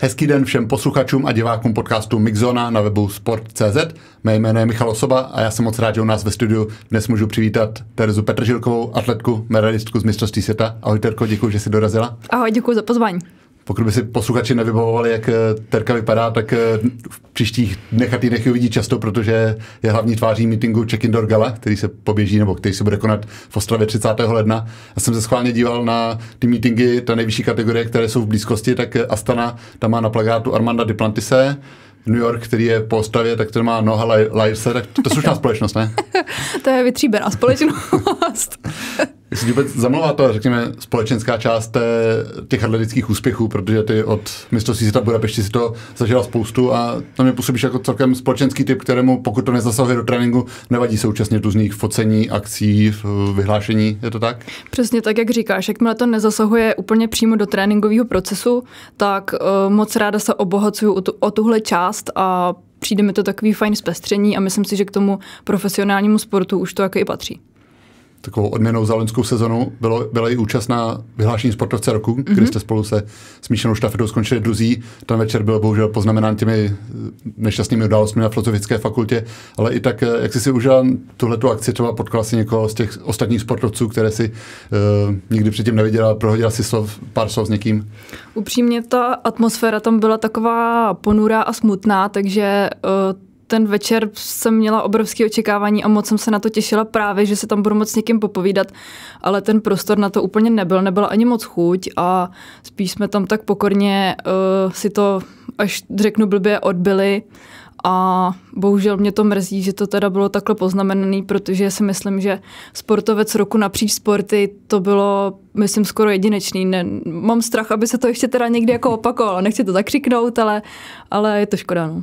Hezký den všem posluchačům a divákům podcastu Mixzona na webu sport.cz. Mé jméno je Michal Osoba a já jsem moc rád, že u nás ve studiu dnes můžu přivítat Terezu Petržilkovou, atletku, medailistku z mistrovství světa. Ahoj Terko, děkuji, že jsi dorazila. Ahoj, děkuji za pozvání. Pokud by si posluchači nevybavovali, jak eh, Terka vypadá, tak eh, v příštích dnech a týdnech ji uvidí často, protože je hlavní tváří meetingu Check Indoor Gala, který se poběží nebo který se bude konat v Ostravě 30. ledna. Já jsem se schválně díval na ty meetingy, ta nejvyšší kategorie, které jsou v blízkosti, tak Astana tam má na plagátu Armanda Diplantise, New York, který je po Ostravě, tak to má Noha Lajse, tak to, to je slušná společnost, ne? to je vytříbená společnost. Jestli vůbec zamlouvá to, řekněme, společenská část těch atletických úspěchů, protože ty od mistrovství světa Budapešti si to zažila spoustu a to mě působíš jako celkem společenský typ, kterému, pokud to nezasahuje do tréninku, nevadí současně různých focení, akcí, vyhlášení, je to tak? Přesně tak, jak říkáš, jakmile to nezasahuje úplně přímo do tréninkového procesu, tak uh, moc ráda se obohacuju o, tu, o tuhle část a přijde mi to takový fajn zpestření a myslím si, že k tomu profesionálnímu sportu už to jako i patří takovou odměnou za loňskou sezonu bylo, byla i účast na vyhlášení sportovce roku, mm-hmm. kde jste spolu se smíšenou štafetou skončili druzí. Ten večer byl bohužel poznamenán těmi nešťastnými událostmi na filozofické fakultě, ale i tak, jak jsi si užil tuhletu akci, třeba potkala si někoho z těch ostatních sportovců, které si uh, nikdy předtím neviděla, prohodila si slov, pár slov s někým? Upřímně ta atmosféra tam byla taková ponurá a smutná, takže uh, ten večer jsem měla obrovské očekávání a moc jsem se na to těšila právě, že se tam budu moc s někým popovídat, ale ten prostor na to úplně nebyl, nebyla ani moc chuť a spíš jsme tam tak pokorně uh, si to, až řeknu blbě, odbyli a bohužel mě to mrzí, že to teda bylo takhle poznamenané, protože si myslím, že sportovec roku napříč sporty to bylo, myslím, skoro jedinečný. Ne, mám strach, aby se to ještě teda někdy jako opakovalo. Nechci to tak křiknout, ale, ale je to škoda. No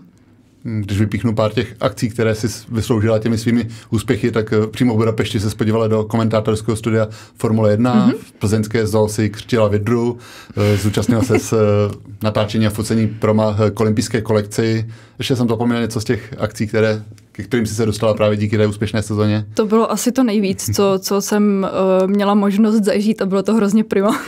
když vypíchnu pár těch akcí, které si vysloužila těmi svými úspěchy, tak eh, přímo v Budapešti se spodívala do komentátorského studia Formule 1, mm-hmm. v plzeňské zoo si křtila vidru, eh, zúčastnila se s eh, natáčení a focení proma k olympijské kolekci. Ještě jsem zapomněl něco z těch akcí, které ke kterým jsi se dostala právě díky té úspěšné sezóně? To bylo asi to nejvíc, co, co jsem uh, měla možnost zažít a bylo to hrozně prima.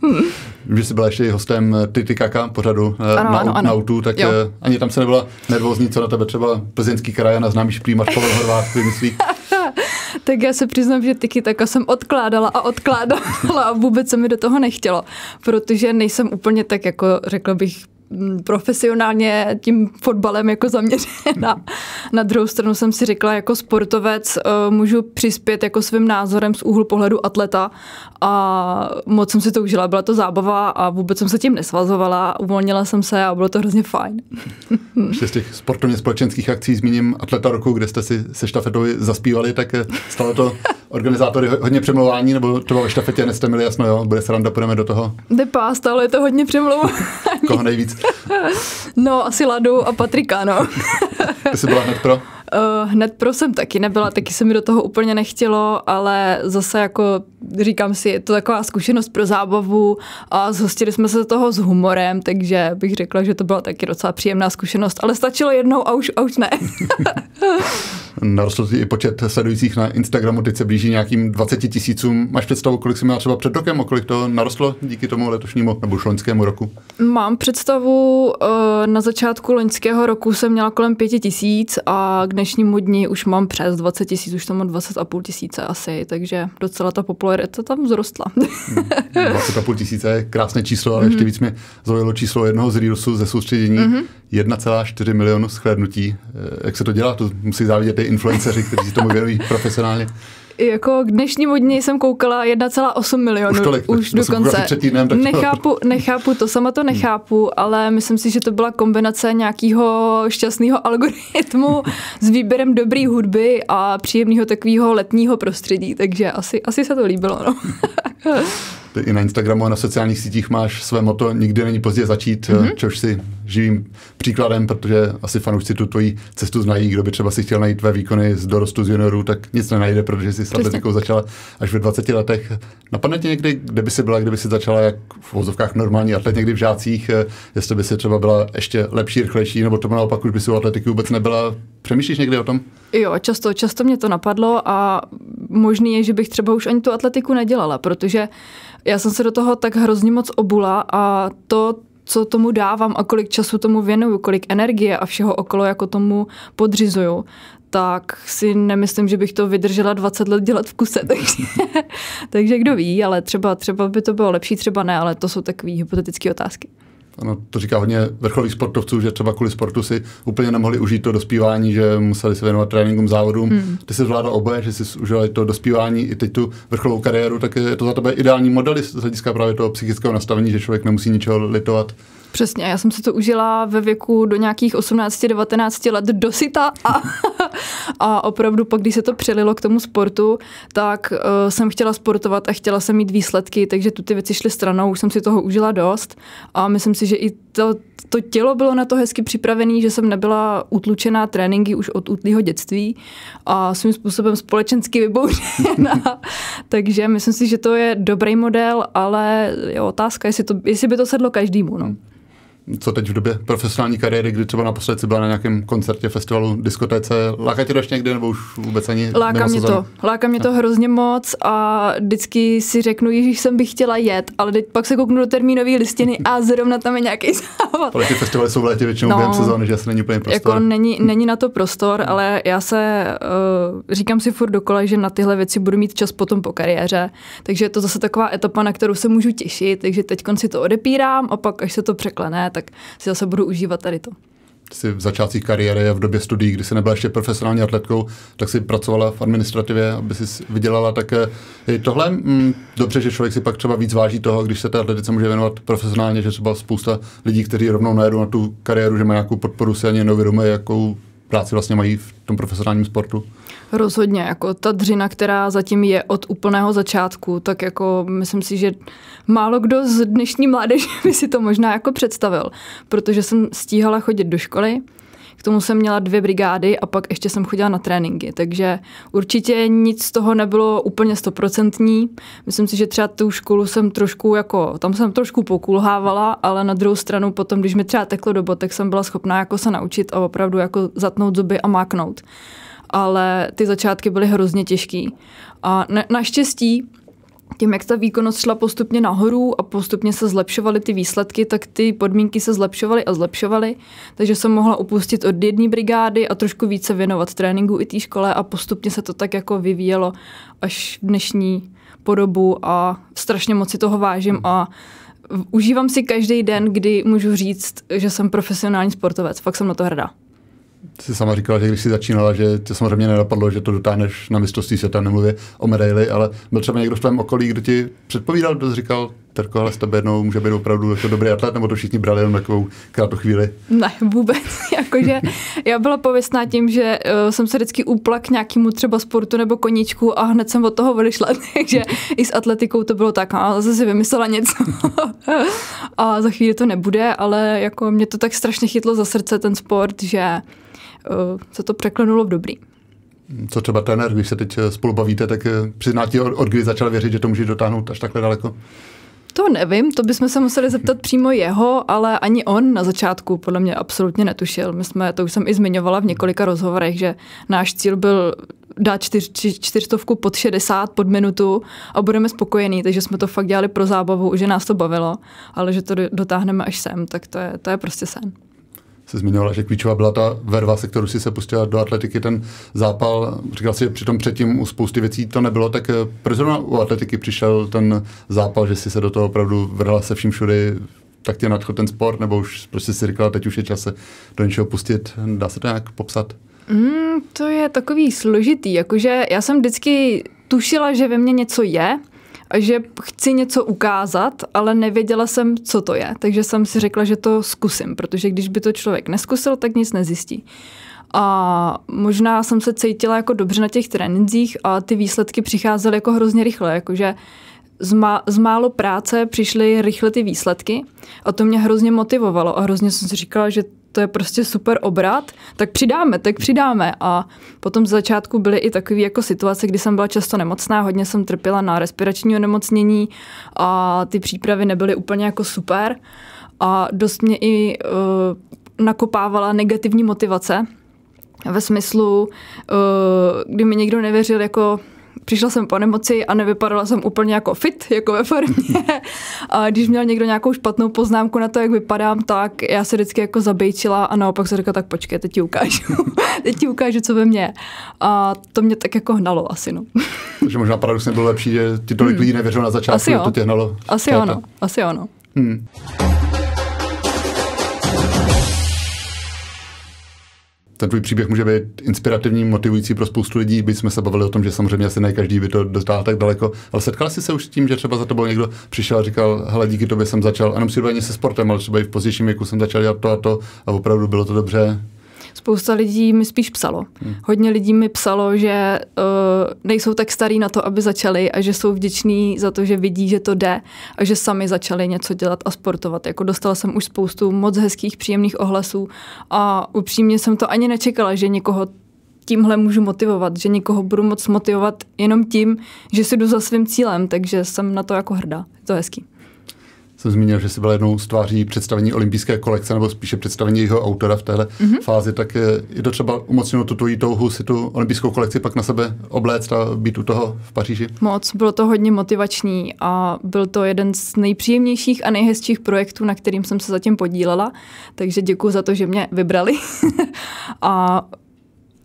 Že jsi byla ještě hostem Titikaka pořadu eh, ano, na, ano, ano. na autu, tak jo. Eh, ani tam se nebyla nervózní, co na tebe třeba plzeňský kraj a známý šprýmař Pavel Horváth vymyslí. tak já se přiznám, že Tiki taka jsem odkládala a odkládala a vůbec se mi do toho nechtělo, protože nejsem úplně tak, jako řekla bych, profesionálně tím fotbalem jako zaměřena. Na druhou stranu jsem si řekla, jako sportovec uh, můžu přispět jako svým názorem z úhlu pohledu atleta a moc jsem si to užila, byla to zábava a vůbec jsem se tím nesvazovala, uvolnila jsem se a bylo to hrozně fajn. Ještě z těch sportovně společenských akcí zmíním Atleta roku, kde jste si se štafetou zaspívali, tak eh, stalo to organizátory hodně přemlouvání, nebo třeba ve štafetě neste měli jasno, jo, bude sranda, půjdeme do toho. Depa, stále je to hodně přemlouvání. Koho nejvíc? No, asi Ladu a Patrika, no. Ty jsi byla hned pro? Uh, hned pro jsem taky nebyla, taky se mi do toho úplně nechtělo, ale zase jako říkám si, je to taková zkušenost pro zábavu a zhostili jsme se do toho s humorem, takže bych řekla, že to byla taky docela příjemná zkušenost, ale stačilo jednou a už, a už ne. Narostl i počet sledujících na Instagramu, teď se blíží nějakým 20 tisícům. Máš představu, kolik jsi měla třeba před rokem a kolik to narostlo díky tomu letošnímu nebo už loňskému roku? Mám představu, eh, na začátku loňského roku jsem měla kolem 5 tisíc a k dnešnímu dni už mám přes 20 tisíc, už tam mám 20,5 tisíce asi, takže docela ta popularita tam vzrostla. 20,5 hmm, tisíce je krásné číslo, ale mm-hmm. ještě víc mě zaujalo číslo jednoho z Reelsu ze soustředění. Mm-hmm. 1,4 milionu shlédnutí. Eh, jak se to dělá? To musí závidět i influenceři, kteří si tomu věnují profesionálně jako k dnešnímu dní jsem koukala 1,8 milionů. Už, tolik, už dokonce. Týdnem, tak nechápu, nechápu to, sama to nechápu, hmm. ale myslím si, že to byla kombinace nějakého šťastného algoritmu s výběrem dobré hudby a příjemného takového letního prostředí, takže asi, asi se to líbilo. No. Ty i na Instagramu a na sociálních sítích máš své moto Nikdy není pozdě začít, mm-hmm. čehož si živým příkladem, protože asi fanoušci tu tvoji cestu znají. Kdo by třeba si chtěl najít tvé výkony z dorostu z juniorů, tak nic nenajde, protože jsi s atletikou začala až ve 20 letech. Napadne tě někdy, kde by si byla, kdyby si začala jak v vozovkách normální atlet, někdy v žácích, eh, jestli by si třeba byla ještě lepší, rychlejší, nebo to naopak už by si u atletiky vůbec nebyla. Přemýšlíš někdy o tom? Jo, často, často mě to napadlo a možný je, že bych třeba už ani tu atletiku nedělala, protože já jsem se do toho tak hrozně moc obula a to co tomu dávám a kolik času tomu věnuju, kolik energie a všeho okolo jako tomu podřizuju, tak si nemyslím, že bych to vydržela 20 let dělat v kuse. Takže, takže kdo ví, ale třeba, třeba by to bylo lepší, třeba ne, ale to jsou takové hypotetické otázky. Ano, to říká hodně vrcholových sportovců, že třeba kvůli sportu si úplně nemohli užít to dospívání, že museli se věnovat tréninkům, závodům. Hmm. Ty jsi zvládla oboje, že jsi užila to dospívání i teď tu vrcholovou kariéru, tak je to za tebe ideální model z hlediska právě toho psychického nastavení, že člověk nemusí ničeho litovat. Přesně, já jsem si to užila ve věku do nějakých 18-19 let dosyta a, a opravdu pak, když se to přelilo k tomu sportu, tak uh, jsem chtěla sportovat a chtěla jsem mít výsledky, takže tu ty věci šly stranou, už jsem si toho užila dost a myslím si, že i to, to tělo bylo na to hezky připravené, že jsem nebyla utlučená tréninky už od útlého dětství a svým způsobem společensky vybouřená. takže myslím si, že to je dobrý model, ale je otázka, jestli, to, jestli by to sedlo každému. No co teď v době profesionální kariéry, kdy třeba naposled si byla na nějakém koncertě, festivalu, diskotéce, láká tě ještě někdy nebo už vůbec ani Láká mě to, láká mě to hrozně moc a vždycky si řeknu, že jsem bych chtěla jet, ale teď pak se kouknu do termínové listiny a zrovna tam je nějaký závod. Ale ty festivaly jsou v létě většinou no, během sezóny, že asi není úplně prostor. Jako není, není na to prostor, ale já se uh, říkám si furt dokola, že na tyhle věci budu mít čas potom po kariéře, takže je to zase taková etapa, na kterou se můžu těšit, takže teď si to odepírám a pak, až se to překlene, tak si zase budu užívat tady to si v začátcích kariéry a v době studií, kdy jsi nebyla ještě profesionální atletkou, tak si pracovala v administrativě, aby si vydělala tak je tohle mm, dobře, že člověk si pak třeba víc váží toho, když se té atletice může věnovat profesionálně, že třeba spousta lidí, kteří rovnou najedou na tu kariéru, že mají nějakou podporu, si ani neuvědomují, jakou práci vlastně mají v tom profesionálním sportu. Rozhodně, jako ta dřina, která zatím je od úplného začátku, tak jako myslím si, že málo kdo z dnešní mládeže by si to možná jako představil, protože jsem stíhala chodit do školy, k tomu jsem měla dvě brigády a pak ještě jsem chodila na tréninky, takže určitě nic z toho nebylo úplně stoprocentní. Myslím si, že třeba tu školu jsem trošku jako, tam jsem trošku pokulhávala, ale na druhou stranu potom, když mi třeba teklo do botek, jsem byla schopná jako se naučit a opravdu jako zatnout zuby a máknout ale ty začátky byly hrozně těžký. A na, naštěstí tím, jak ta výkonnost šla postupně nahoru a postupně se zlepšovaly ty výsledky, tak ty podmínky se zlepšovaly a zlepšovaly. Takže jsem mohla upustit od jedné brigády a trošku více věnovat tréninku i té škole a postupně se to tak jako vyvíjelo až v dnešní podobu a strašně moc si toho vážím a užívám si každý den, kdy můžu říct, že jsem profesionální sportovec. Fakt jsem na to hrdá jsi sama říkala, že když jsi začínala, že tě samozřejmě nenapadlo, že to dotáhneš na mistrovství světa, nemluvě o medaili, ale byl třeba někdo v tvém okolí, kdo ti předpovídal, kdo říkal, Terko, ale s tebe jednou může být opravdu jako dobrý atlet, nebo to všichni brali jenom takovou krátkou chvíli? Ne, vůbec. Jakože já byla pověstná tím, že uh, jsem se vždycky upla k nějakému třeba sportu nebo koníčku a hned jsem od toho odešla. Takže i s atletikou to bylo tak, a zase si vymyslela něco. a za chvíli to nebude, ale jako mě to tak strašně chytlo za srdce ten sport, že se to překlenulo v dobrý. Co třeba trenér, když se teď eh, spolu bavíte, tak eh, přizná ti, od, od kdy začal věřit, že to může dotáhnout až takhle daleko? To nevím, to bychom se museli zeptat přímo jeho, ale ani on na začátku podle mě absolutně netušil. My jsme, to už jsem i zmiňovala v několika rozhovorech, že náš cíl byl dát čtyř, čtyřstovku pod 60 pod minutu a budeme spokojení, takže jsme to fakt dělali pro zábavu, že nás to bavilo, ale že to dotáhneme až sem, tak to je, to je prostě sen se zmiňovala, že klíčová byla ta verva, se kterou si se pustila do atletiky, ten zápal. Říkal si, že přitom předtím u spousty věcí to nebylo, tak eh, proč zrovna u atletiky přišel ten zápal, že si se do toho opravdu vrhla se vším všudy, tak tě nadchl ten sport, nebo už prostě si říkala, teď už je čas se do něčeho pustit. Dá se to nějak popsat? Mm, to je takový složitý, jakože já jsem vždycky tušila, že ve mně něco je, že chci něco ukázat, ale nevěděla jsem, co to je. Takže jsem si řekla, že to zkusím, protože když by to člověk neskusil, tak nic nezjistí. A možná jsem se cítila jako dobře na těch trénincích a ty výsledky přicházely jako hrozně rychle, jakože z, má, z málo práce přišly rychle ty výsledky a to mě hrozně motivovalo a hrozně jsem si říkala, že to je prostě super obrat, tak přidáme, tak přidáme. A potom z začátku byly i takové jako situace, kdy jsem byla často nemocná, hodně jsem trpěla na respirační onemocnění a ty přípravy nebyly úplně jako super. A dost mě i uh, nakopávala negativní motivace ve smyslu, uh, kdy mi někdo nevěřil jako přišla jsem po nemoci a nevypadala jsem úplně jako fit, jako ve formě. a když měl někdo nějakou špatnou poznámku na to, jak vypadám, tak já se vždycky jako zabejčila a naopak se říkala, tak počkej, teď ti ukážu. teď ti ukážu, co ve mně. A to mě tak jako hnalo asi, no. Takže možná paradoxně bylo lepší, že ti tolik hmm. lidí nevěřilo na začátku, asi jo. to tě hnalo. Asi ono, asi ono. Hmm. Ten tvůj příběh může být inspirativní, motivující pro spoustu lidí, byť jsme se bavili o tom, že samozřejmě asi ne každý by to dostal tak daleko, ale setkal jsi se už s tím, že třeba za tebou někdo přišel a říkal, hele, díky tobě jsem začal, a nemusí ani se sportem, ale třeba i v pozdějším věku jsem začal dělat to a to. A opravdu bylo to dobře, Spousta lidí mi spíš psalo. Hmm. Hodně lidí mi psalo, že uh, nejsou tak starí na to, aby začali a že jsou vděční za to, že vidí, že to jde a že sami začali něco dělat a sportovat. Jako dostala jsem už spoustu moc hezkých, příjemných ohlasů a upřímně jsem to ani nečekala, že někoho tímhle můžu motivovat, že někoho budu moc motivovat jenom tím, že si jdu za svým cílem, takže jsem na to jako hrdá. Je to hezký jsem zmínil, že jsi byl jednou z tváří představení olympijské kolekce, nebo spíše představení jeho autora v téhle mm-hmm. fázi, tak je to třeba umocnilo tu tvoji touhu si tu olympijskou kolekci pak na sebe obléct a být u toho v Paříži? Moc, bylo to hodně motivační a byl to jeden z nejpříjemnějších a nejhezčích projektů, na kterým jsem se zatím podílela, takže děkuji za to, že mě vybrali. a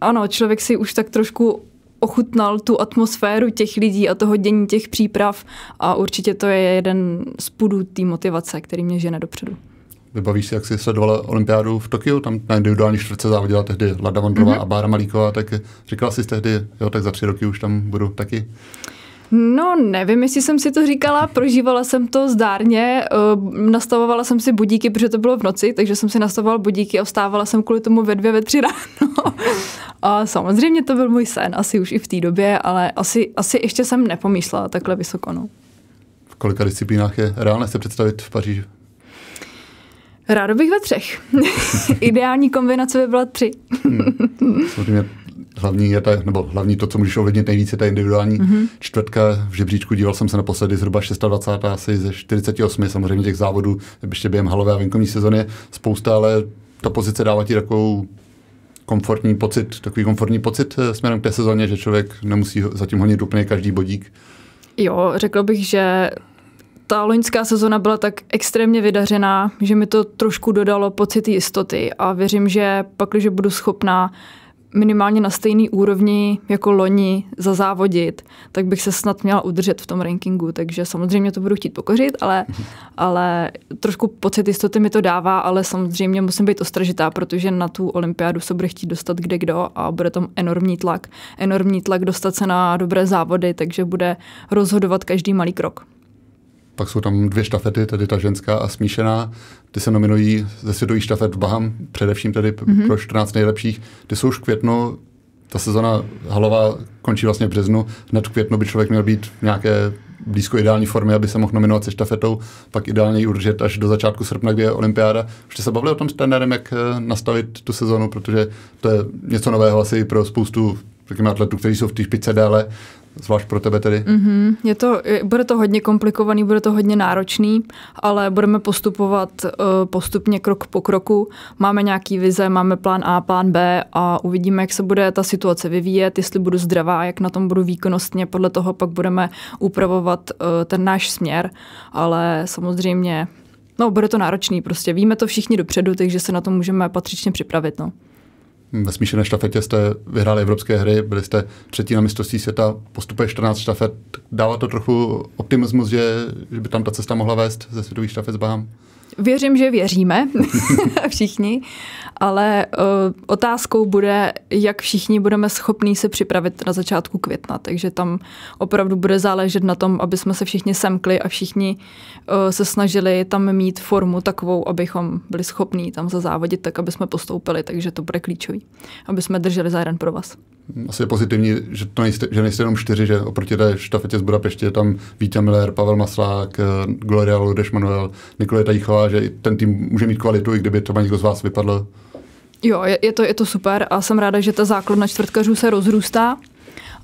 ano, člověk si už tak trošku ochutnal tu atmosféru těch lidí a toho dění těch příprav a určitě to je jeden z půdů té motivace, který mě žene dopředu. Vybavíš si, jak jsi sledovala olympiádu v Tokiu, tam na individuální čtvrtce závodila tehdy Lada Vondrová mm-hmm. a Bára Malíková, tak říkala jsi tehdy, jo, tak za tři roky už tam budu taky? No, nevím, jestli jsem si to říkala, prožívala jsem to zdárně, uh, nastavovala jsem si budíky, protože to bylo v noci, takže jsem si nastavovala budíky a vstávala jsem kvůli tomu ve dvě, ve tři ráno. a samozřejmě to byl můj sen, asi už i v té době, ale asi, asi ještě jsem nepomýšlela takhle vysoko. No. V kolika disciplínách je reálné se představit v Paříži? Ráda bych ve třech. Ideální kombinace by byla tři. hmm hlavní je ta, nebo hlavní to, co můžeš ovlivnit nejvíce, je ta individuální mm-hmm. čtvrtka v žebříčku. Díval jsem se naposledy zhruba 26, asi ze 48, samozřejmě těch závodů, ještě během halové a venkovní sezony spousta, ale ta pozice dává ti takovou komfortní pocit, takový komfortní pocit eh, směrem k té sezóně, že člověk nemusí zatím honit úplně každý bodík. Jo, řekl bych, že ta loňská sezona byla tak extrémně vydařená, že mi to trošku dodalo pocit jistoty a věřím, že pak, když budu schopná minimálně na stejný úrovni jako loni zazávodit, tak bych se snad měla udržet v tom rankingu, takže samozřejmě to budu chtít pokořit, ale, ale trošku pocit jistoty mi to dává, ale samozřejmě musím být ostražitá, protože na tu olympiádu se bude chtít dostat kde kdo a bude tam enormní tlak. Enormní tlak dostat se na dobré závody, takže bude rozhodovat každý malý krok. Pak jsou tam dvě štafety, tedy ta ženská a smíšená. Ty se nominují ze světových štafet v Baham, především tedy mm-hmm. pro 14 nejlepších. Ty jsou už v květnu, ta sezona halová končí vlastně v březnu. Hned v květnu by člověk měl být v nějaké blízko ideální formy, aby se mohl nominovat se štafetou, pak ideálně ji udržet až do začátku srpna, kdy je olympiáda. Už jste se bavili o tom s trenérem, jak eh, nastavit tu sezonu, protože to je něco nového asi pro spoustu řekněme, atletů, kteří jsou v té špičce déle, zvlášť pro tebe tedy? Mm-hmm. Je to, bude to hodně komplikovaný, bude to hodně náročný, ale budeme postupovat uh, postupně krok po kroku. Máme nějaký vize, máme plán A, plán B a uvidíme, jak se bude ta situace vyvíjet, jestli budu zdravá, jak na tom budu výkonnostně, podle toho pak budeme upravovat uh, ten náš směr, ale samozřejmě No, bude to náročný, prostě víme to všichni dopředu, takže se na to můžeme patřičně připravit. No ve smíšené štafetě jste vyhráli evropské hry, byli jste třetí na mistrovství světa, postupuje 14 štafet. Dává to trochu optimismus, že, že by tam ta cesta mohla vést ze světových štafet s Baham? Věřím, že věříme všichni, ale uh, otázkou bude, jak všichni budeme schopní se připravit na začátku května. Takže tam opravdu bude záležet na tom, aby jsme se všichni semkli a všichni uh, se snažili tam mít formu takovou, abychom byli schopní tam zazávodit, tak aby jsme postoupili. Takže to bude klíčový, aby jsme drželi za jeden pro vás asi je pozitivní, že, to nejste, že nejste jenom čtyři, že oproti té štafetě z Budapešti je tam Vítě Miller, Pavel Maslák, eh, Gloria Lourdes Manuel, Nikoleta Jíchová, že ten tým může mít kvalitu, i kdyby třeba někdo z vás vypadl. Jo, je, je, to, je to super a jsem ráda, že ta základna čtvrtkařů se rozrůstá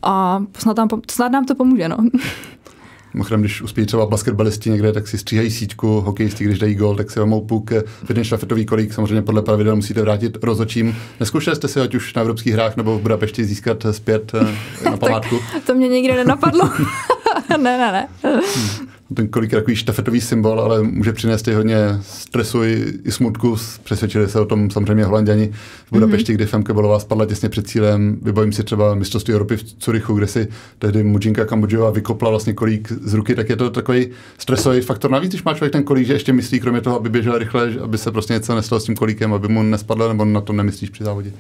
a snad nám, snad nám to pomůže. No. Mimochodem, když uspějí třeba basketbalisti někde, tak si stříhají síťku, hokejisti, když dají gol, tak si vemou puk, jeden štafetový kolík, samozřejmě podle pravidel musíte vrátit rozočím. Neskoušeli jste si ať už na evropských hrách nebo v Budapešti získat zpět eh, na památku? to mě nikdy nenapadlo. ne, ne, ne. Hmm ten kolik je takový štafetový symbol, ale může přinést i hodně stresu i, i smutku. Přesvědčili se o tom samozřejmě Holanděni v Budapešti, mm-hmm. kdy Femke Bolová spadla těsně před cílem. Vybavím si třeba mistrovství Evropy v Curychu, kde si tehdy Mujinka Kambodžová vykopla vlastně kolík z ruky, tak je to takový stresový faktor. Navíc, když má člověk ten kolík, že ještě myslí, kromě toho, aby běžel rychle, aby se prostě něco nestalo s tím kolíkem, aby mu nespadlo, nebo na to nemyslíš při závodě.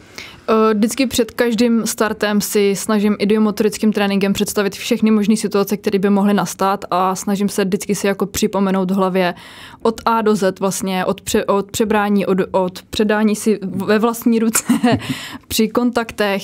Vždycky před každým startem si snažím idiomotorickým tréninkem představit všechny možné situace, které by mohly nastat a snažím se vždycky si jako připomenout v hlavě od A do Z vlastně, od, pře, od přebrání, od, od předání si ve vlastní ruce, při kontaktech,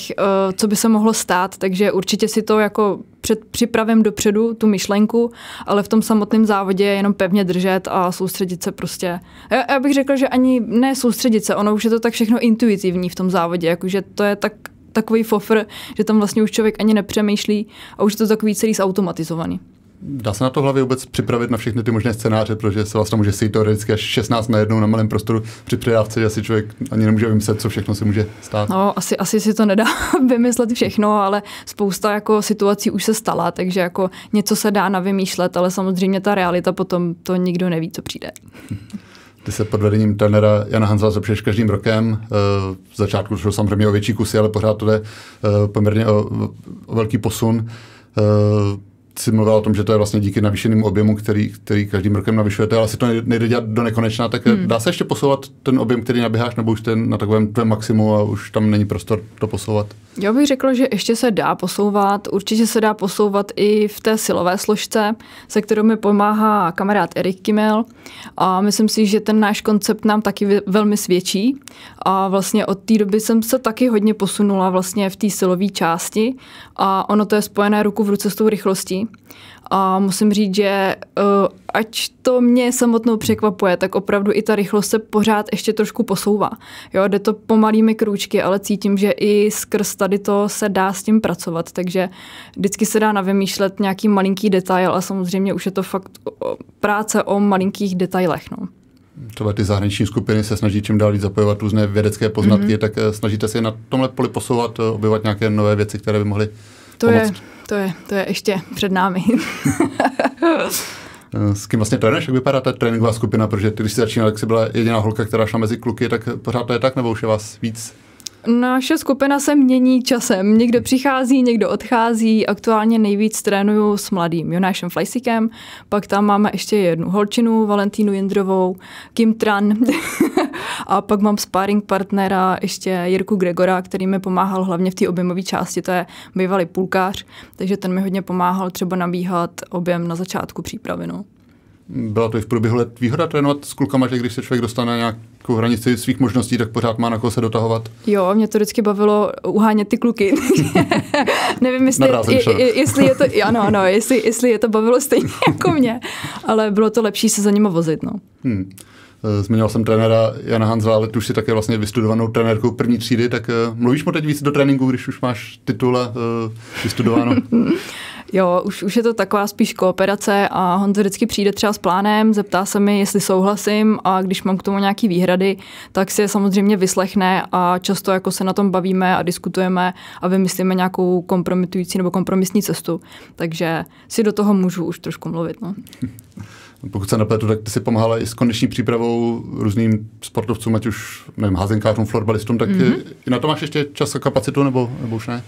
co by se mohlo stát, takže určitě si to jako před, připravím dopředu tu myšlenku, ale v tom samotném závodě jenom pevně držet a soustředit se prostě. Já, já bych řekla, že ani ne soustředit se, ono už je to tak všechno intuitivní v tom závodě, jakože to je tak takový fofr, že tam vlastně už člověk ani nepřemýšlí a už je to takový celý zautomatizovaný. Dá se na to hlavě vůbec připravit na všechny ty možné scénáře, protože se vlastně může sejít teoreticky až 16 na jednou na malém prostoru při předávce, že asi člověk ani nemůže vymyslet, co všechno se může stát. No, asi, asi si to nedá vymyslet všechno, ale spousta jako situací už se stala, takže jako něco se dá navymýšlet, ale samozřejmě ta realita potom to nikdo neví, co přijde. Ty se pod vedením trenera Jana Hanzla zlepšuješ každým rokem. Eh, v začátku šlo samozřejmě o větší kusy, ale pořád to jde eh, poměrně o, o velký posun eh, si mluvil o tom, že to je vlastně díky navýšenému objemu, který, který každým rokem navyšujete, ale si to nejde dělat do nekonečna, tak hmm. dá se ještě posouvat ten objem, který naběháš, nebo už ten na takovém tvém maximu a už tam není prostor to posouvat? Já bych řekla, že ještě se dá posouvat. Určitě se dá posouvat i v té silové složce, se kterou mi pomáhá kamarád Erik Kimel. A myslím si, že ten náš koncept nám taky velmi svědčí. A vlastně od té doby jsem se taky hodně posunula vlastně v té silové části. A ono to je spojené ruku v ruce s tou rychlostí. A musím říct, že uh, ať to mě samotnou překvapuje, tak opravdu i ta rychlost se pořád ještě trošku posouvá. Jo, jde to pomalými krůčky, ale cítím, že i skrz tady to se dá s tím pracovat, takže vždycky se dá navymýšlet nějaký malinký detail a samozřejmě už je to fakt práce o malinkých detailech. No třeba ty zahraniční skupiny se snaží čím dál víc zapojovat různé vědecké poznatky, mm-hmm. tak eh, snažíte se na tomhle poli posouvat, eh, objevovat nějaké nové věci, které by mohly to pomoct? Je, to, je, to je ještě před námi. S kým vlastně trénuješ? Jak vypadá ta tréninková skupina? Protože ty, když jsi začínal, tak jsi byla jediná holka, která šla mezi kluky, tak pořád to je tak, nebo už je vás víc? Naše skupina se mění časem. Někdo přichází, někdo odchází. Aktuálně nejvíc trénuju s mladým Jonášem Flajsikem, pak tam máme ještě jednu holčinu, Valentínu Jindrovou, Kim Tran a pak mám sparring partnera ještě Jirku Gregora, který mi pomáhal hlavně v té objemové části, to je bývalý půlkář, takže ten mi hodně pomáhal třeba nabíhat objem na začátku přípravy. No byla to i v průběhu let výhoda trénovat s klukama, že když se člověk dostane na nějakou hranici svých možností, tak pořád má na koho se dotahovat? Jo, mě to vždycky bavilo uhánět ty kluky. Nevím, jestli, je, jestli je to, ano, ano, jestli, jestli je to bavilo stejně jako mě, ale bylo to lepší se za nimi vozit. No. Hmm. Eh, zmiňoval jsem trenéra Jana Hanzla, ale ty už si také vlastně vystudovanou trenérkou první třídy, tak uh, mluvíš mu teď víc do tréninku, když už máš titul uh, vystudováno? Jo, už, už je to taková spíš kooperace a Honza vždycky přijde třeba s plánem, zeptá se mi, jestli souhlasím a když mám k tomu nějaký výhrady, tak si je samozřejmě vyslechne a často jako se na tom bavíme a diskutujeme a vymyslíme nějakou kompromitující nebo kompromisní cestu. Takže si do toho můžu už trošku mluvit. No. Pokud se nepletu, tak ty si pomáhala i s kondiční přípravou různým sportovcům, ať už nevím, házenkářům, florbalistům, tak mm-hmm. i na to máš ještě čas a kapacitu, nebo, nebo už ne?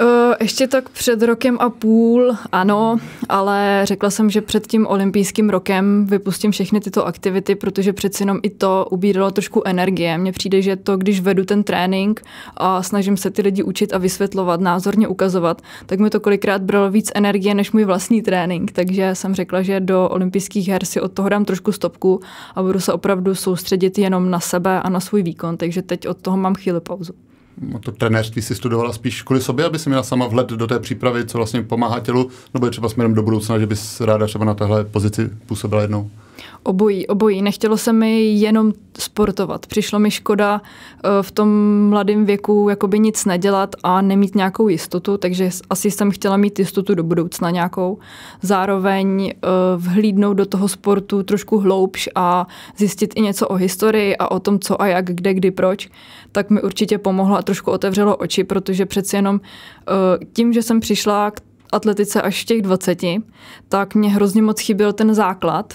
Uh, ještě tak před rokem a půl, ano, ale řekla jsem, že před tím olympijským rokem vypustím všechny tyto aktivity, protože přeci jenom i to ubíralo trošku energie. Mně přijde, že to, když vedu ten trénink a snažím se ty lidi učit a vysvětlovat, názorně ukazovat, tak mi to kolikrát bralo víc energie než můj vlastní trénink. Takže jsem řekla, že do olympijských her si od toho dám trošku stopku a budu se opravdu soustředit jenom na sebe a na svůj výkon. Takže teď od toho mám chvíli pauzu. No to trenérství si studovala spíš kvůli sobě, aby si měla sama vhled do té přípravy, co vlastně pomáhá tělu, nebo je třeba směrem do budoucna, že bys ráda třeba na téhle pozici působila jednou? Obojí, obojí. Nechtělo se mi jenom sportovat. Přišlo mi škoda eh, v tom mladém věku jakoby nic nedělat a nemít nějakou jistotu, takže asi jsem chtěla mít jistotu do budoucna nějakou. Zároveň eh, vhlídnout do toho sportu trošku hloubš a zjistit i něco o historii a o tom, co a jak, kde, kdy, proč, tak mi určitě pomohlo a trošku otevřelo oči, protože přeci jenom eh, tím, že jsem přišla k atletice až v těch 20, tak mě hrozně moc chyběl ten základ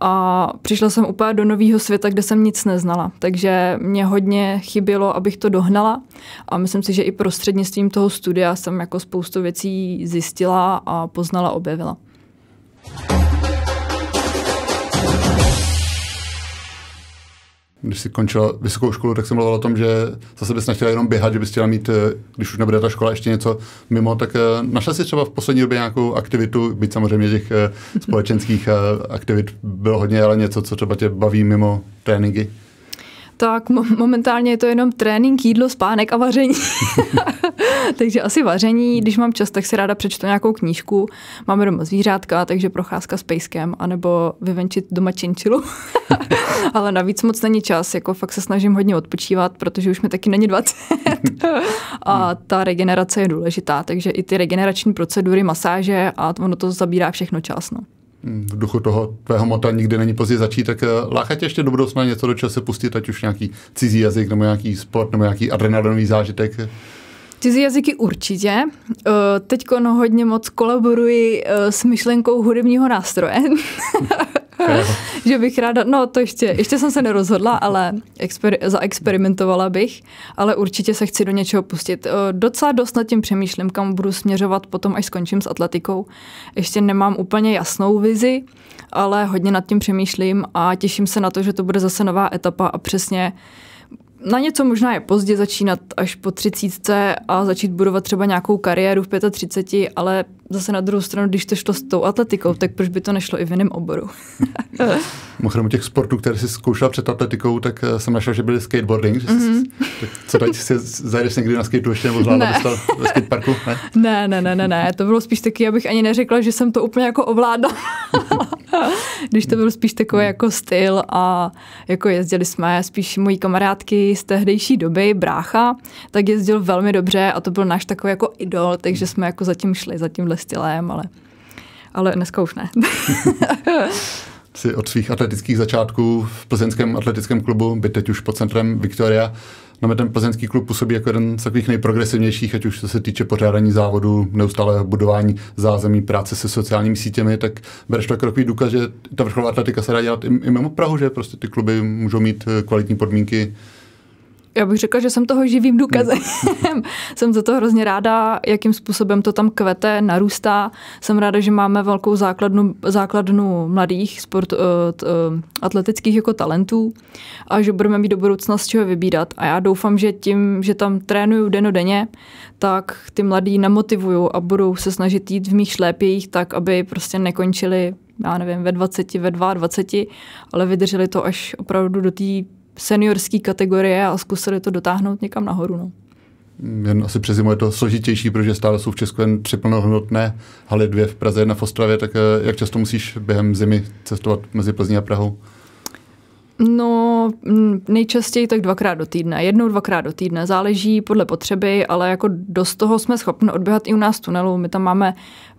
a přišla jsem úplně do nového světa, kde jsem nic neznala. Takže mě hodně chybělo, abych to dohnala a myslím si, že i prostřednictvím toho studia jsem jako spoustu věcí zjistila a poznala, objevila. Když jsi končila vysokou školu, tak jsem mluvil o tom, že zase bys nechtěla jenom běhat, že bys chtěla mít, eh, když už nebude ta škola, ještě něco mimo, tak eh, našla jsi třeba v poslední době nějakou aktivitu, byť samozřejmě těch eh, společenských aktivit bylo hodně, ale něco, co třeba tě baví mimo tréninky? Tak mo- momentálně je to jenom trénink, jídlo, spánek a vaření. takže asi vaření, když mám čas, tak si ráda přečtu nějakou knížku. Máme doma zvířátka, takže procházka s pejskem, anebo vyvenčit doma činčilu. Ale navíc moc není čas, jako fakt se snažím hodně odpočívat, protože už mi taky není 20. a ta regenerace je důležitá, takže i ty regenerační procedury, masáže a ono to zabírá všechno čas. No v duchu toho tvého mota nikdy není pozdě začít, tak eh, láká tě ještě do budoucna něco, do čeho se pustit, ať už nějaký cizí jazyk, nebo nějaký sport, nebo nějaký adrenalinový zážitek? Cizí jazyky určitě. Eh, Teď no, hodně moc kolaboruji eh, s myšlenkou hudebního nástroje. že bych ráda, no to ještě, ještě jsem se nerozhodla, ale exper, zaexperimentovala bych, ale určitě se chci do něčeho pustit. Eh, docela dost nad tím přemýšlím, kam budu směřovat potom, až skončím s atletikou. Ještě nemám úplně jasnou vizi, ale hodně nad tím přemýšlím a těším se na to, že to bude zase nová etapa a přesně na něco možná je pozdě začínat až po třicítce a začít budovat třeba nějakou kariéru v 35, ale zase na druhou stranu, když to šlo s tou atletikou, tak proč by to nešlo i v jiném oboru? Mimochodem těch sportů, které jsi zkoušela před atletikou, tak eh, jsem našel, že byly skateboarding. Že mm-hmm. tak co teď si zajdeš někdy na skateu ještě nebo zvládla ne. ve skateparku? Ne? ne? ne, ne, ne, ne, to bylo spíš taky, abych ani neřekla, že jsem to úplně jako ovládala. když to byl spíš takový jako styl a jako jezdili jsme spíš mojí kamarádky z tehdejší doby, brácha, tak jezdil velmi dobře a to byl náš takový jako idol, takže jsme jako zatím šli, za tímhle stylem, ale, ale dneska už ne. si od svých atletických začátků v plzeňském atletickém klubu, by teď už pod centrem Victoria. No, ten plzeňský klub působí jako jeden z takových nejprogresivnějších, ať už se týče pořádání závodu, neustále budování zázemí, práce se sociálními sítěmi, tak bereš to jako takový důkaz, že ta vrcholová atletika se dá dělat i, i mimo Prahu, že prostě ty kluby můžou mít eh, kvalitní podmínky já bych řekla, že jsem toho živým důkazem. Hmm. jsem za to hrozně ráda, jakým způsobem to tam kvete, narůstá. Jsem ráda, že máme velkou základnu, základnu mladých sport, uh, uh, atletických jako talentů a že budeme mít do budoucna z čeho vybírat. A já doufám, že tím, že tam trénuju denodenně, tak ty mladí namotivuju a budou se snažit jít v mých šlépějích tak, aby prostě nekončili já nevím, ve 20, ve 22, ale vydrželi to až opravdu do té seniorské kategorie a zkusili to dotáhnout někam nahoru. No. Jen asi přes zimu je to složitější, protože stále jsou v Česku jen tři plnohodnotné haly, dvě v Praze, jedna v Ostravě, tak eh, jak často musíš během zimy cestovat mezi Plzní a Prahou? No, nejčastěji tak dvakrát do týdne. Jednou, dvakrát do týdne. Záleží podle potřeby, ale jako dost toho jsme schopni odběhat i u nás v tunelu. My tam máme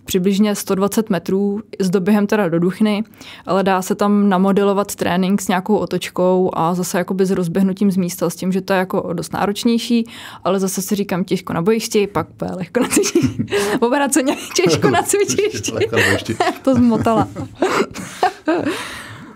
přibližně 120 metrů s doběhem teda do Duchny, ale dá se tam namodelovat trénink s nějakou otočkou a zase jakoby s rozběhnutím z místa, s tím, že to je jako dost náročnější, ale zase si říkám těžko na bojišti, pak lehko na cvičišti. Obráceně těžko na cvičišti. to zmotala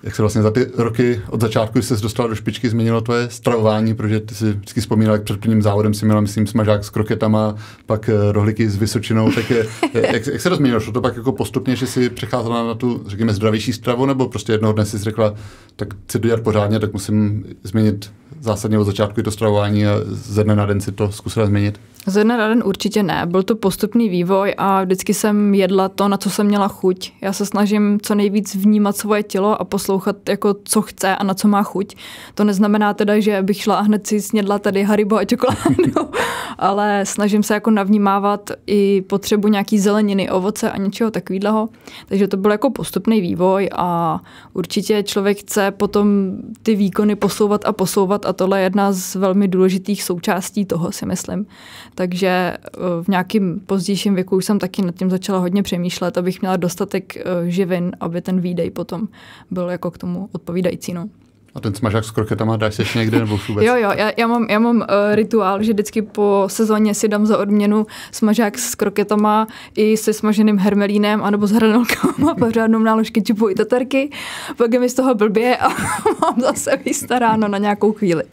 jak se vlastně za ty roky od začátku, jsi dostala do špičky, změnilo tvoje stravování, protože ty si vždycky vzpomínal, jak před prvním závodem si měla, myslím, smažák s kroketama, pak eh, rohliky s vysočinou, tak je, jak, jak, se to změnilo? Šlo to pak jako postupně, že si přecházela na tu, řekněme, zdravější stravu, nebo prostě jednoho dne si řekla, tak chci to dělat pořádně, tak musím změnit zásadně od začátku to stravování a ze dne na den si to zkusila změnit? Ze dne na den určitě ne. Byl to postupný vývoj a vždycky jsem jedla to, na co jsem měla chuť. Já se snažím co nejvíc vnímat svoje tělo a poslouchat, jako co chce a na co má chuť. To neznamená teda, že bych šla a hned si snědla tady haribo a čokoládu, ale snažím se jako navnímávat i potřebu nějaký zeleniny, ovoce a něčeho takového. Takže to byl jako postupný vývoj a určitě člověk chce potom ty výkony posouvat a posouvat a tohle je jedna z velmi důležitých součástí toho, si myslím. Takže eh, v nějakým pozdějším věku už jsem taky nad tím začala hodně přemýšlet, abych měla dostatek eh, živin, aby ten výdej potom byl jako k tomu odpovídající. No. A ten smažák s kroketama dáš se ještě někde nebo vůbec? jo, jo, já, já mám, já mám uh, rituál, že vždycky po sezóně si dám za odměnu smažák s kroketama i se smaženým hermelínem anebo s hranolkama, pořádnou nálož kečupu i tatarky. Pak je mi z toho blbě a mám zase vystaráno na nějakou chvíli.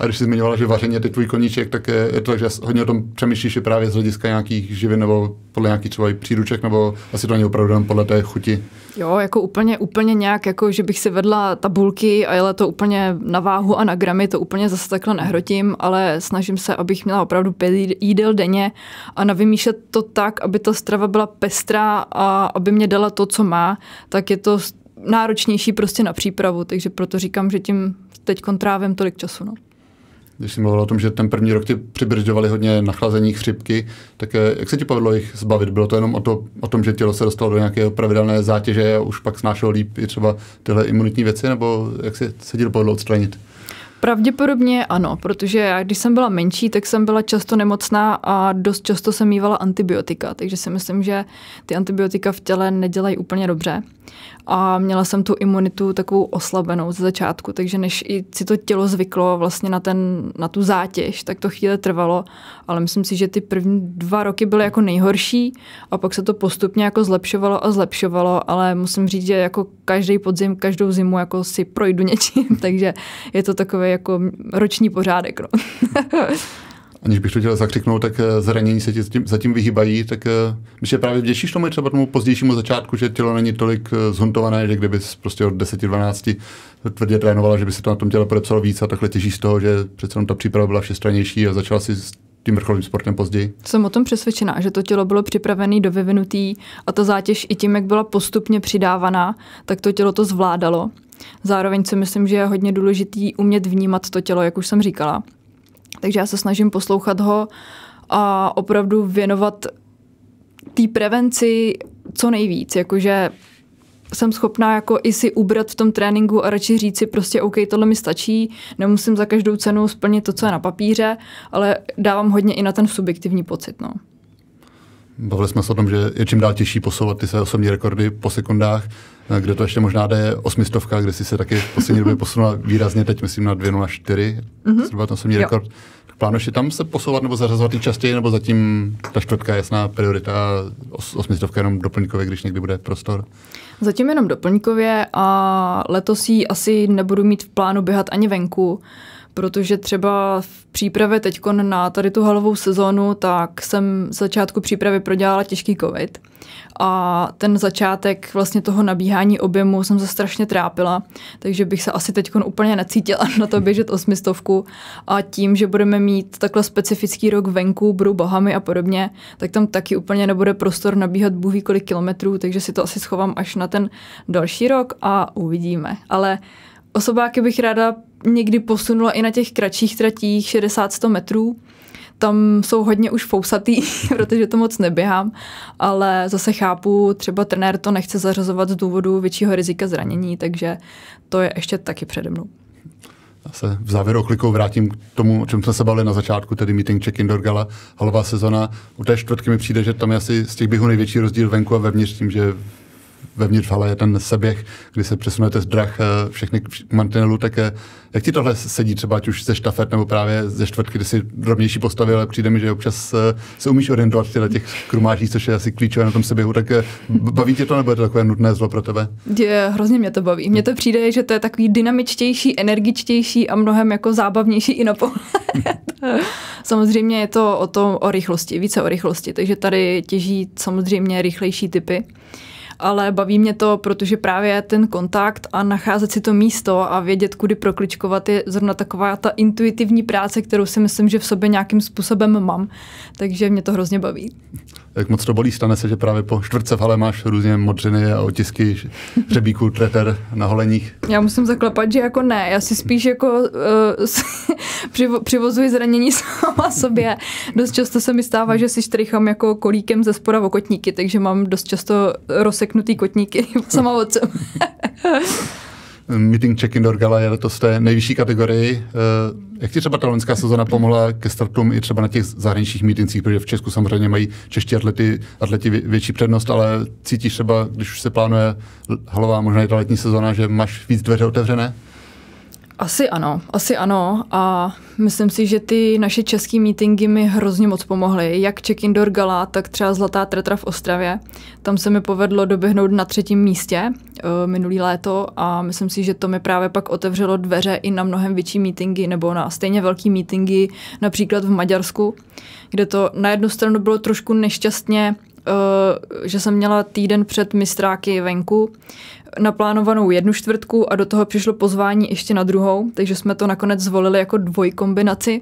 A když jsi zmiňovala, že vaření je ty tvůj koníček, tak je, je to tak, že hodně o tom přemýšlíš právě z hlediska nějakých živin nebo podle nějakých třeba příruček, nebo asi to není opravdu jen podle té chuti? Jo, jako úplně, úplně nějak, jako že bych si vedla tabulky a jela to úplně na váhu a na gramy, to úplně zase takhle nehrotím, ale snažím se, abych měla opravdu pět jídel denně a navymýšlet to tak, aby ta strava byla pestrá a aby mě dala to, co má, tak je to náročnější prostě na přípravu, takže proto říkám, že tím teď kontrávím tolik času. No. Když jsi mluvil o tom, že ten první rok ty přibržďovali hodně nachlazení chřipky, tak eh, jak se ti povedlo jich zbavit? Bylo to jenom o, to, o tom, že tělo se dostalo do nějaké pravidelné zátěže a už pak snášelo líp i třeba tyhle imunitní věci, nebo jak se, se ti to povedlo odstranit? Pravděpodobně ano, protože já, když jsem byla menší, tak jsem byla často nemocná a dost často jsem mývala antibiotika, takže si myslím, že ty antibiotika v těle nedělají úplně dobře a měla jsem tu imunitu takovou oslabenou ze začátku, takže než i si to tělo zvyklo vlastně na, ten, na tu zátěž, tak to chvíli trvalo, ale myslím si, že ty první dva roky byly jako nejhorší a pak se to postupně jako zlepšovalo a zlepšovalo, ale musím říct, že jako každý podzim, každou zimu jako si projdu něčím, takže je to takový jako roční pořádek. No. aniž bych to chtěl zakřiknout, tak eh, zranění se ti zatím, zatím vyhýbají, tak když eh, je právě vděčíš tomu třeba tomu pozdějšímu začátku, že tělo není tolik eh, zhuntované, že kdyby prostě od 10-12 tvrdě trénovala, že by se to na tom těle podepsalo víc a takhle těžíš z toho, že přece ta příprava byla všestrannější a začala si tím vrcholovým sportem později. Jsem o tom přesvědčená, že to tělo bylo připravené do vyvinutý a ta zátěž i tím, jak byla postupně přidávaná, tak to tělo to zvládalo. Zároveň si myslím, že je hodně důležitý umět vnímat to tělo, jak už jsem říkala. Takže já se snažím poslouchat ho a opravdu věnovat té prevenci co nejvíc, jakože jsem schopná jako i si ubrat v tom tréninku a radši říct si prostě OK, tohle mi stačí, nemusím za každou cenu splnit to, co je na papíře, ale dávám hodně i na ten subjektivní pocit. No. Bavili jsme se o tom, že je čím dál těžší posouvat ty své osobní rekordy po sekundách, kde to ještě možná jde osmistovka, kde si se taky v poslední době posunula výrazně, teď myslím na 2.04, mm-hmm. zhruba ten osobní rekord. Plánuješ tam se posouvat nebo zařazovat i častěji, nebo zatím ta čtvrtka je jasná priorita, os, osmistovka jenom doplňkově, když někdy bude prostor? Zatím jenom doplňkově a letos ji asi nebudu mít v plánu běhat ani venku, protože třeba v přípravě teď na tady tu halovou sezónu, tak jsem z začátku přípravy prodělala těžký covid. A ten začátek vlastně toho nabíhání objemu jsem se strašně trápila, takže bych se asi teď úplně necítila na to běžet osmistovku. A tím, že budeme mít takhle specifický rok venku, budou bahamy a podobně, tak tam taky úplně nebude prostor nabíhat bůh kolik kilometrů, takže si to asi schovám až na ten další rok a uvidíme. Ale osobáky bych ráda někdy posunula i na těch kratších tratích 60-100 metrů, tam jsou hodně už fousatý, protože to moc neběhám, ale zase chápu, třeba trenér to nechce zařazovat z důvodu většího rizika zranění, takže to je ještě taky přede mnou. Já se v závěru oklikou vrátím k tomu, o čem jsme se bavili na začátku, tedy meeting check indoor gala, halová sezona. U té čtvrtky mi přijde, že tam je asi z těch běhů největší rozdíl venku a vevnitř tím, že vevnitř hale je ten seběh, kdy se přesunete z drah eh, všechny mantinelů, tak eh, jak ti tohle sedí třeba, ať už ze štafet nebo právě ze čtvrtky, kdy si drobnější postavy, ale přijde mi, že občas eh, se umíš orientovat v těch krumážích, což je asi klíčové na tom seběhu, tak baví tě to nebo je to takové nutné zlo pro tebe? Je, hrozně mě to baví. Mně to přijde, že to je takový dynamičtější, energičtější a mnohem jako zábavnější i na pohled. samozřejmě je to o to o rychlosti, více o rychlosti, takže tady těží samozřejmě rychlejší typy ale baví mě to, protože právě ten kontakt a nacházet si to místo a vědět, kudy prokličkovat je zrovna taková ta intuitivní práce, kterou si myslím, že v sobě nějakým způsobem mám. Takže mě to hrozně baví. Jak moc to bolí. Stane se, že právě po čtvrtce v hale máš různě modřiny a otisky hřebíků, treter na holeních. Já musím zaklepat, že jako ne. Já si spíš jako uh, přivozuji zranění sama sobě. Dost často se mi stává, že si štrichám jako kolíkem ze spora o kotníky, takže mám dost často rozseknutý kotníky sama od sebe. Meeting Check Indoor Gala je letos té nejvyšší kategorii. Eh, jak ti třeba ta loňská sezona pomohla ke startům i třeba na těch zahraničních meetingcích, protože v Česku samozřejmě mají čeští atlety, atleti větší přednost, ale cítíš třeba, když už se plánuje halová, možná i ta letní sezona, že máš víc dveře otevřené? Asi ano, asi ano a myslím si, že ty naše české meetingy mi hrozně moc pomohly. Jak Check Indoor Gala, tak třeba Zlatá tretra v Ostravě. Tam se mi povedlo doběhnout na třetím místě uh, minulý léto a myslím si, že to mi právě pak otevřelo dveře i na mnohem větší meetingy nebo na stejně velký meetingy, například v Maďarsku, kde to na jednu stranu bylo trošku nešťastně že jsem měla týden před mistráky venku naplánovanou jednu čtvrtku a do toho přišlo pozvání ještě na druhou, takže jsme to nakonec zvolili jako dvojkombinaci.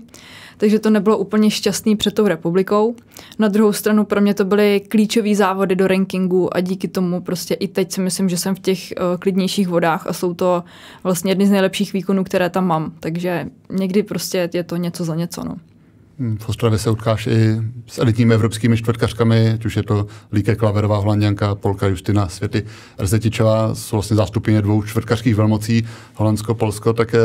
Takže to nebylo úplně šťastný před tou republikou. Na druhou stranu pro mě to byly klíčové závody do rankingu a díky tomu prostě i teď si myslím, že jsem v těch uh, klidnějších vodách a jsou to vlastně jedny z nejlepších výkonů, které tam mám. Takže někdy prostě je to něco za něco. No. V Ostravě se utkáš i s elitními evropskými čtvrtkařkami, ať už je to Líke Klaverová, Holanděnka, Polka, Justina Světy, Rzetičová, jsou vlastně zástupně dvou čtvrtkařských velmocí, Holandsko, Polsko, tak eh,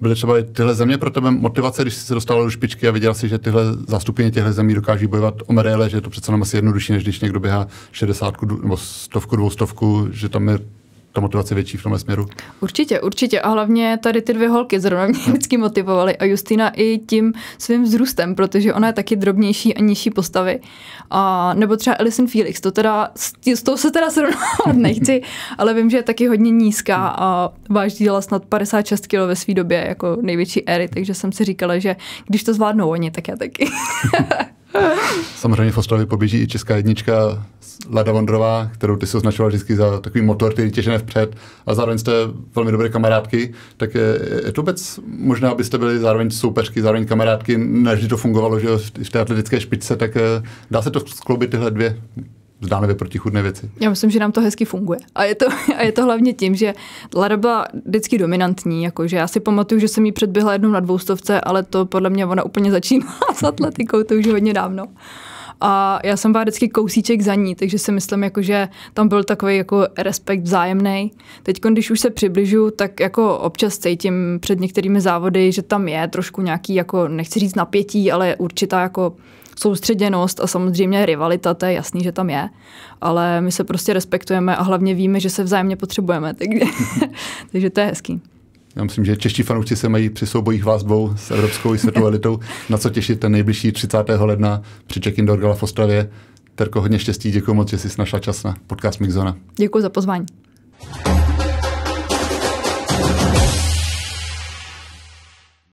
byly třeba i tyhle země pro tebe motivace, když jsi se dostal do špičky a viděl si, že tyhle zástupně těchto zemí dokáží bojovat o medaile, že je to přece nám asi jednodušší, než když někdo běhá 60 nebo stovku, dvoustovku, že tam je ta motivace větší v tomhle směru. Určitě, určitě. A hlavně tady ty dvě holky zrovna mě vždycky motivovaly. A Justina i tím svým vzrůstem, protože ona je taky drobnější a nižší postavy. A, nebo třeba Alison Felix, to teda, s tou se teda srovnávat nechci, ale vím, že je taky hodně nízká a vážila snad 56 kg ve své době jako největší éry, takže jsem si říkala, že když to zvládnou oni, tak já taky. Samozřejmě v Ostravě poběží i česká jednička Lada Vondrová, kterou ty se označoval vždycky za takový motor, který těžené vpřed a zároveň jste velmi dobré kamarádky, tak je, je to vůbec možná, abyste byli zároveň soupeřky, zároveň kamarádky, než to fungovalo že v té atletické špičce, tak eh, dá se to skloubit tyhle dvě zdánlivě protichudné věci. Já myslím, že nám to hezky funguje. A je to, a je to hlavně tím, že Lara byla vždycky dominantní. Jakože já si pamatuju, že jsem jí předběhla jednou na dvoustovce, ale to podle mě ona úplně začínala s atletikou, to už hodně dávno. A já jsem byla vždycky kousíček za ní, takže si myslím, jako, že tam byl takový jako respekt vzájemný. Teď, když už se přibližu, tak jako občas cítím před některými závody, že tam je trošku nějaký, jako nechci říct napětí, ale určitá jako soustředěnost a samozřejmě rivalita, to je jasný, že tam je, ale my se prostě respektujeme a hlavně víme, že se vzájemně potřebujeme, takže, takže to je hezký. Já myslím, že čeští fanoušci se mají při soubojích vás dvou s evropskou i světovou elitou na co těšit ten nejbližší 30. ledna při Check Indoor Gala v Ostravě. Terko, hodně štěstí, děkuji moc, že jsi našla čas na podcast Mixzona. Děkuji za pozvání.